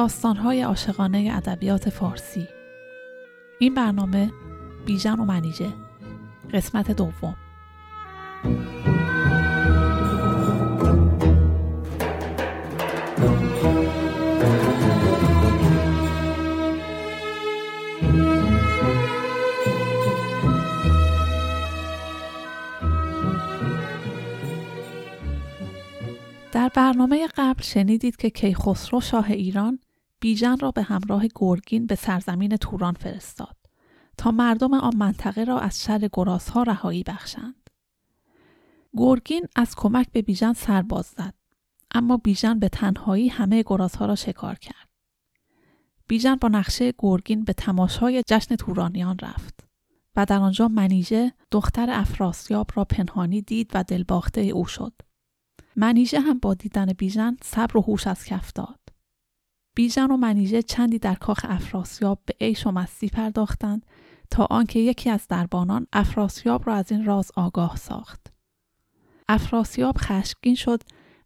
داستانهای عاشقانه ادبیات فارسی. این برنامه بیژن و منیژه. قسمت دوم. در برنامه قبل شنیدید که کیخسرو شاه ایران بیژن را به همراه گرگین به سرزمین توران فرستاد تا مردم آن منطقه را از شر گرازها رهایی بخشند. گرگین از کمک به بیژن سرباز زد اما بیژن به تنهایی همه گرازها را شکار کرد. بیژن با نقشه گرگین به تماشای جشن تورانیان رفت و در آنجا منیژه دختر افراسیاب را پنهانی دید و دلباخته او شد. منیژه هم با دیدن بیژن صبر و هوش از کف داد. بیژن و منیژه چندی در کاخ افراسیاب به عیش و مستی پرداختند تا آنکه یکی از دربانان افراسیاب را از این راز آگاه ساخت. افراسیاب خشمگین شد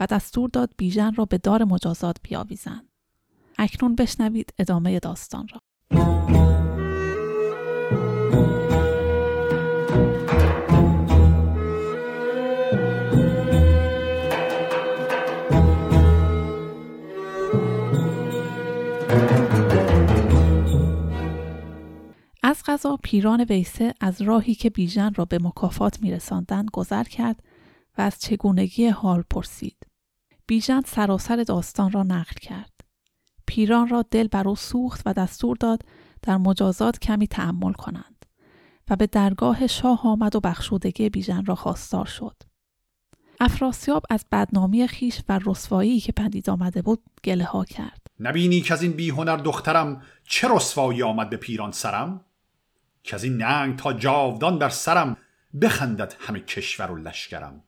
و دستور داد بیژن را به دار مجازات بیاویزند. اکنون بشنوید ادامه داستان را. غذا پیران ویسه از راهی که بیژن را به مکافات میرساندند گذر کرد و از چگونگی حال پرسید. بیژن سراسر داستان را نقل کرد. پیران را دل بر او سوخت و دستور داد در مجازات کمی تحمل کنند و به درگاه شاه آمد و بخشودگی بیژن را خواستار شد. افراسیاب از بدنامی خیش و رسوایی که پدید آمده بود گله ها کرد. نبینی که از این بیهنر دخترم چه رسوایی آمد به پیران سرم؟ که از این ننگ تا جاودان بر سرم بخندد همه کشور و لشکرم.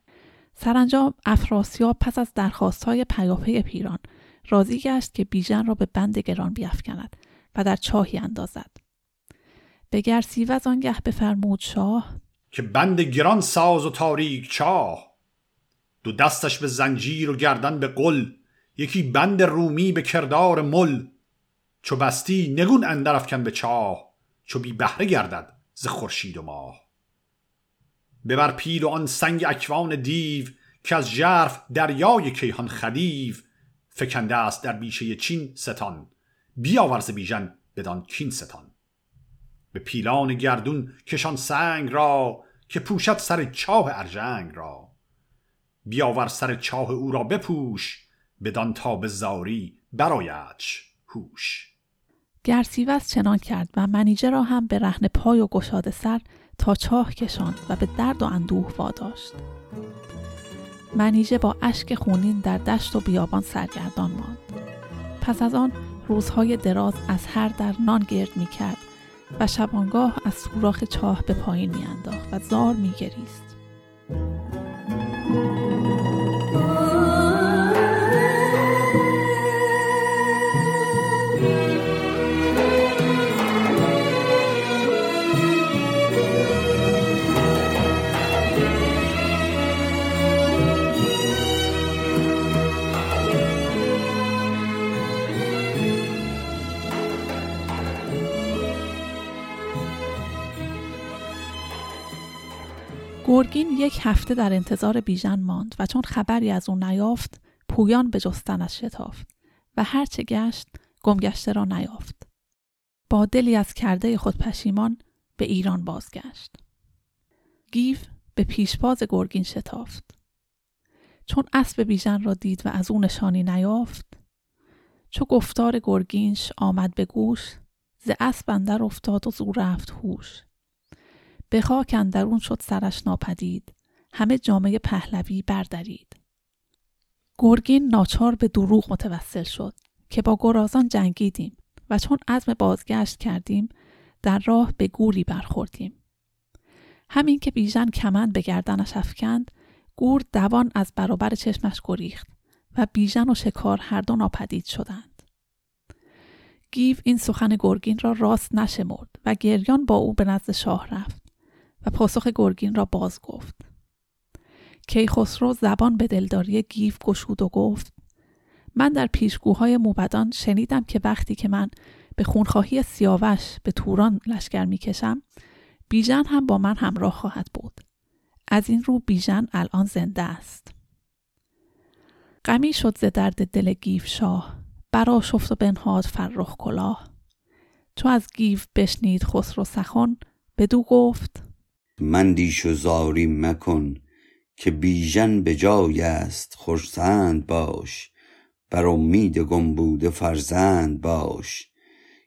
سرانجام افراسیاب پس از درخواستهای پیاپی پیران راضی گشت که بیژن را به بند گران بیافکند و در چاهی اندازد. به گرسیوز آنگه بفرمود شاه که بند گران ساز و تاریک چاه. دو دستش به زنجیر و گردن به قل یکی بند رومی به کردار مل. چو بستی نگون اندر افکن به چاه. چو بی بهره گردد ز خورشید و ماه. ببر پیل و آن سنگ اکوان دیو که از ژرف دریای کیهان خدیو فکنده است در بیشه چین ستان. بیاورز بیژن بدان کین ستان. به پیلان گردون کشان سنگ را که پوشد سر چاه ارژنگ را. بیاور سر چاه او را بپوش بدان تا به زاری برایدش هوش. گرسیوز چنان کرد و منیجه را هم به رهن پای و گشاده سر تا چاه کشاند و به درد و اندوه واداشت منیژه با اشک خونین در دشت و بیابان سرگردان ماند پس از آن روزهای دراز از هر در نان گرد می کرد و شبانگاه از سوراخ چاه به پایین می انداخت و زار می گریست. گرگین یک هفته در انتظار بیژن ماند و چون خبری از او نیافت پویان به جستنش شتافت و هرچه گشت گمگشته را نیافت. با دلی از کرده خود پشیمان به ایران بازگشت. گیو به پیشباز گرگین شتافت. چون اسب بیژن را دید و از او نشانی نیافت چو گفتار گرگینش آمد به گوش ز اسب اندر افتاد و زو رفت هوش. به خاک اندرون شد سرش ناپدید. همه جامعه پهلوی بردارید گرگین ناچار به دروغ متوسل شد که با گرازان جنگیدیم و چون عزم بازگشت کردیم در راه به گوری برخوردیم. همین که بیژن کمند به گردنش افکند گور دوان از برابر چشمش گریخت و بیژن و شکار هر دو ناپدید شدند. گیو این سخن گرگین را راست نشمرد و گریان با او به نزد شاه رفت. و پاسخ گرگین را باز گفت. کیخسرو زبان به دلداری گیف گشود و گفت من در پیشگوهای موبدان شنیدم که وقتی که من به خونخواهی سیاوش به توران لشکر می‌کشم بیژن هم با من همراه خواهد بود. از این رو بیژن الان زنده است. غمی شد ز درد دل گیو شاه برآشفت و بنهاد فرخ کلاه. چو از گیو بشنید خسرو سخن بدو گفت مندیش و زاری مکن که بیژن به جای است خرسند باش بر امید گم بوده فرزند باش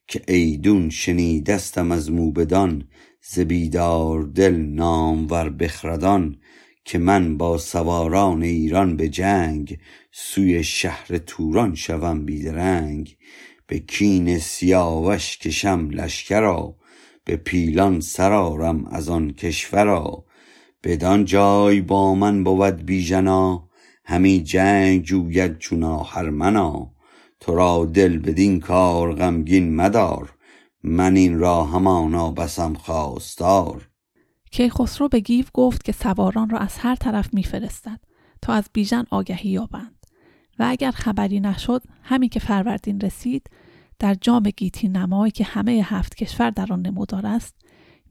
که ایدون شنیدستم از موبدان ز بیدار دل نامور بخردان که من با سواران ایران به جنگ سوی شهر توران شوم بیدرنگ به کین سیاوش کشم لشکرا به پیلان سرارم از آن کشورا بدان جای با من بود بیژنا همی جنگ جوید چون هرمنا تو را دل بدین کار غمگین مدار من این را همانا بسم خواستار. کیخسرو به گیو گفت که سواران را از هر طرف میفرستد تا از بیژن آگهی یابند و اگر خبری نشد همین که فروردین رسید در جام گیتی نمایی که همه هفت کشور در آن نمودار است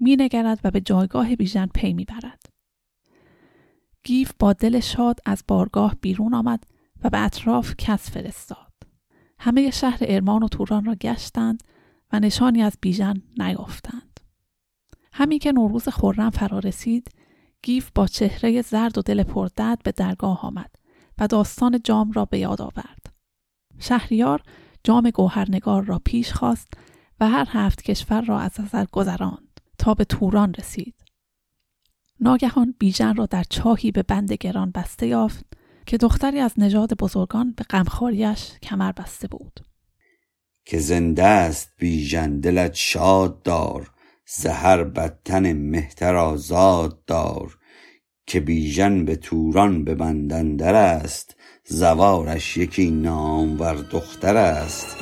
مینگرد و به جایگاه بیژن پی می‌برد. گیو با دل شاد از بارگاه بیرون آمد و به اطراف کس فرستاد. همه شهر ارمان و توران را گشتند و نشانی از بیژن نیافتند. همین که نوروز خورم فرا رسید گیف با چهره زرد و دل پردرد به درگاه آمد و داستان جام را به یاد آورد. شهریار جام گوهرنگار را پیش خواست و هر هفت کشور را از نظر گذراند تا به توران رسید. ناگهان بیژن را در چاهی به بند گران بسته یافت که دختری از نژاد بزرگان به غمخواریش کمر بسته بود. که زنده است بیژن دلت شاد دار زهر بدتن مهتر آزاد دار. که بیژن به توران به بندندر است زوارش یکی نامور دختر است.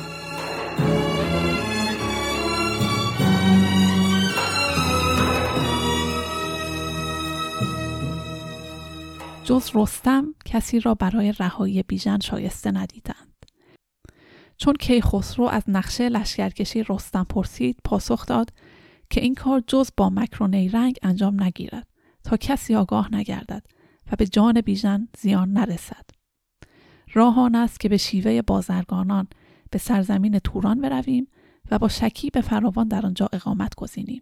جز رستم کسی را برای رهایی بیژن شایسته ندیدند. چون کیخسرو از نقشه لشکرکشی رستم پرسید پاسخ داد که این کار جز با مکر و نیرنگ انجام نگیرد. تا کسی آگاه نگردد و به جان بیژن زیان نرسد. راه آن است که به شیوه بازرگانان به سرزمین توران برویم و با شکی به فراوان در آنجا اقامت گزینیم.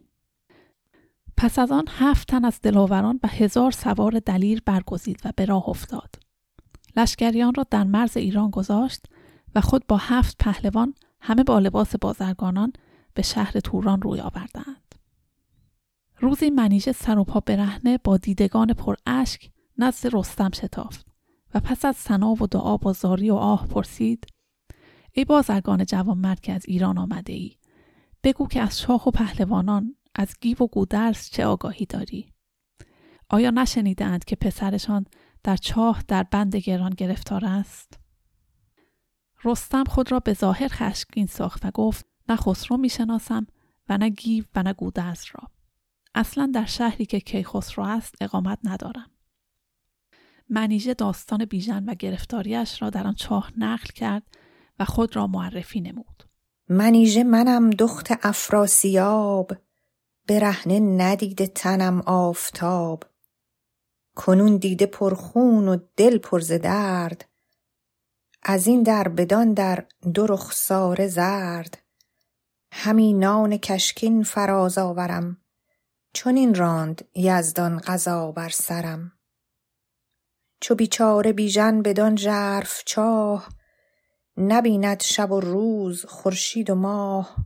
پس از آن هفت تن از دلاوران و هزار سوار دلیر برگزید و به راه افتاد. لشکریان را در مرز ایران گذاشت و خود با هفت پهلوان همه با لباس بازرگانان به شهر توران روی آوردند. روزی منیژه سر و پا برهنه با دیدگان پر اشک نزد رستم شتافت و پس از سنا و دعا با زاری و آه پرسید ای بازرگان جوانمرد که از ایران آمده ای بگو که از شاه و پهلوانان از گیو و گودرز چه آگاهی داری؟ آیا نشنیدند که پسرشان در چاه در بند گران گرفتار است؟ رستم خود را به ظاهر خشمگین ساخت و گفت نه خسرو می‌شناسم و نه گیو و نه گودرز را. اصلا در شهری که کیخسرو است اقامت ندارم. منیژه داستان بیژن و گرفتاریش را در آن چاه نقل کرد و خود را معرفی نمود. منیژه منم دخت افراسیاب برهنه ندیده تنم آفتاب. کنون دیده پرخون و دل پر ز درد. از این در بدان در دو رخساره زرد. همی نان کشکین فراز آورم. چنین راند یزدان قضا بر سرم. چو بیچاره بیژن بدان ژرف چاه نبیند شب و روز خورشید و ماه.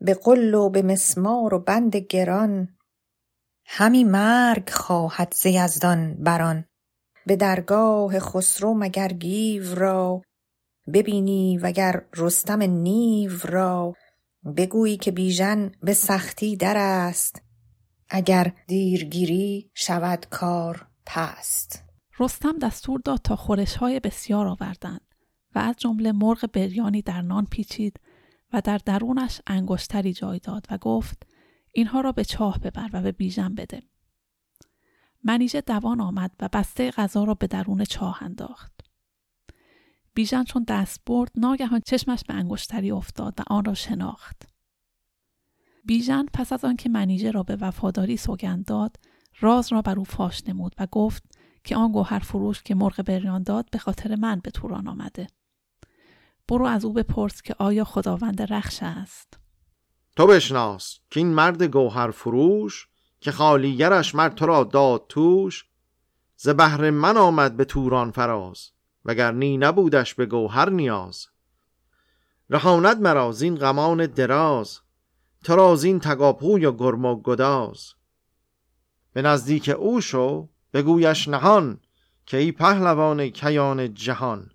به غل و به مسمار و بند گران همی مرگ خواهد ز یزدان بران. به درگاه خسرو مگر گیو را ببینی وگر رستم نیو را. بگویی که بیژن به سختی در است. اگر دیرگیری شود کار پست. رستم دستور داد تا خورش های بسیار آوردند و از جمله مرغ بریانی در نان پیچید و در درونش انگشتری جای داد و گفت اینها را به چاه ببر و به بیژن بده. منیژه دوان آمد و بسته غذا را به درون چاه انداخت. بیژن چون دست برد ناگهان چشمش به انگشتری افتاد و آن را شناخت. بیژن پس از آنکه منیژه را به وفاداری سوگند داد راز را بر او فاش نمود و گفت که آن گوهر فروش که مرغ بریان داد به خاطر من به توران آمده. برو از او بپرس که آیا خداوند رخش است. تو بشناس که این مرد گوهر فروش که خالیگرش مرد تو را داد توش ز بهر من آمد به توران فراز. وگر نی نبودش به گوهر نیاز. رهاند مرا زین غمان دراز تو را زین تگاپوی و گرم و گداز. به نزدیک او شو بگویش نهان که ای پهلوان کیان جهان.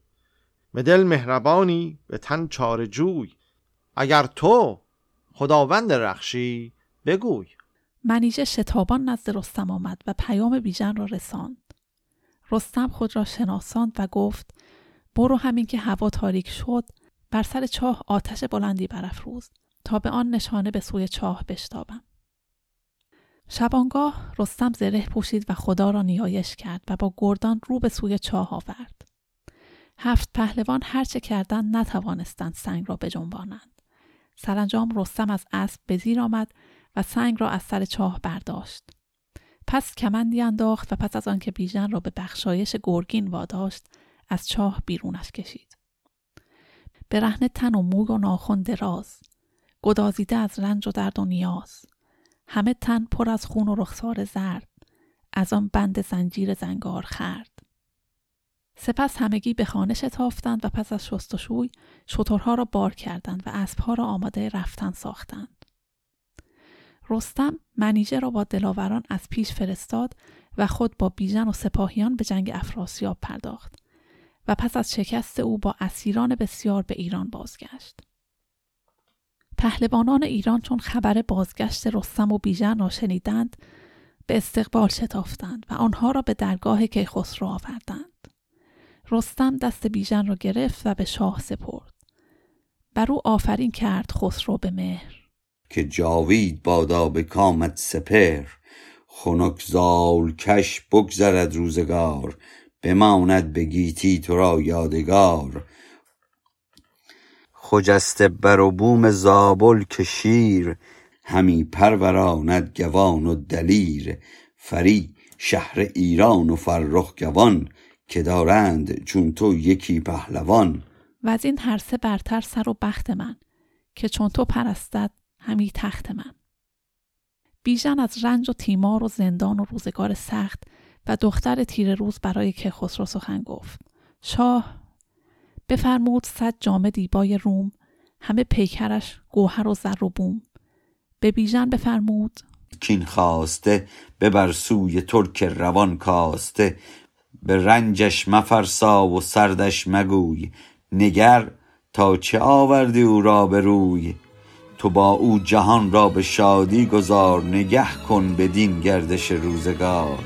به دل مهربانی به تن چار جوی. اگر تو خداوند رخشی بگوی. منیژه شتابان نزد رستم آمد و پیام بیژن را رساند. رستم خود را شناساند و گفت برو همین که هوا تاریک شد بر سر چاه آتش بلندی برافروز تا به آن نشانه به سوی چاه بشتابم. شبانگاه رستم زره پوشید و خدا را نیایش کرد و با گردان رو به سوی چاه آورد. هفت پهلوان هرچه کردند نتوانستند سنگ را بجنبانند. سرانجام رستم از اسب به زیر آمد و سنگ را از سر چاه برداشت. پس کمندی انداخت و پس از آنکه بیژن را به بخشایش گرگین واداشت از چاه بیرونش کشید. برهنه تن و موی و ناخن دراز گدازیده از رنج و درد و نیاز. همه تن پر از خون و رخسار زرد از آن بند زنجیر زنگار خرد. سپس همگی به خانه شتافتند و پس از شستشوی شترها را بار کردند و اسبها را آماده رفتن ساختند. رستم منیژه را با دلاوران از پیش فرستاد و خود با بیژن و سپاهیان به جنگ افراسیاب پرداخت و پس از شکست او با اسیران بسیار به ایران بازگشت. پهلوانان ایران چون خبر بازگشت رستم و بیژن را شنیدند به استقبال شتافتند و آنها را به درگاه کیخسرو آوردند. رستم دست بیژن را گرفت و به شاه سپرد. بر او آفرین کرد خسرو به مهر. که جاوید بادا به کامت سپر خنک زال کش بگذرد روزگار بماند به گیتی تو را یادگار. خجسته بر و بوم زابل که شیر همی پروراند گوان و دلیر. فری شهر ایران و فرخ گوان که دارند چون تو یکی پهلوان. و از این هر برتر سر و بخت من که چون تو پرستد همی تخت من. بیژن از رنج و تیمار و زندان و روزگار سخت و دختر تیر روز برای کیخسرو سخن گفت. شاه بفرمود صد جامه دیبای روم همه پیکرش گوهر و زر و بوم. به بیژن بفرمود کین خواسته ببر سوی ترک روان کاسته. به رنجش مفرسا و سردش مگوی. نگر تا چه آوردی او را به روی؟ تو با او جهان را به شادی گذار نگه کن بدین گردش روزگار.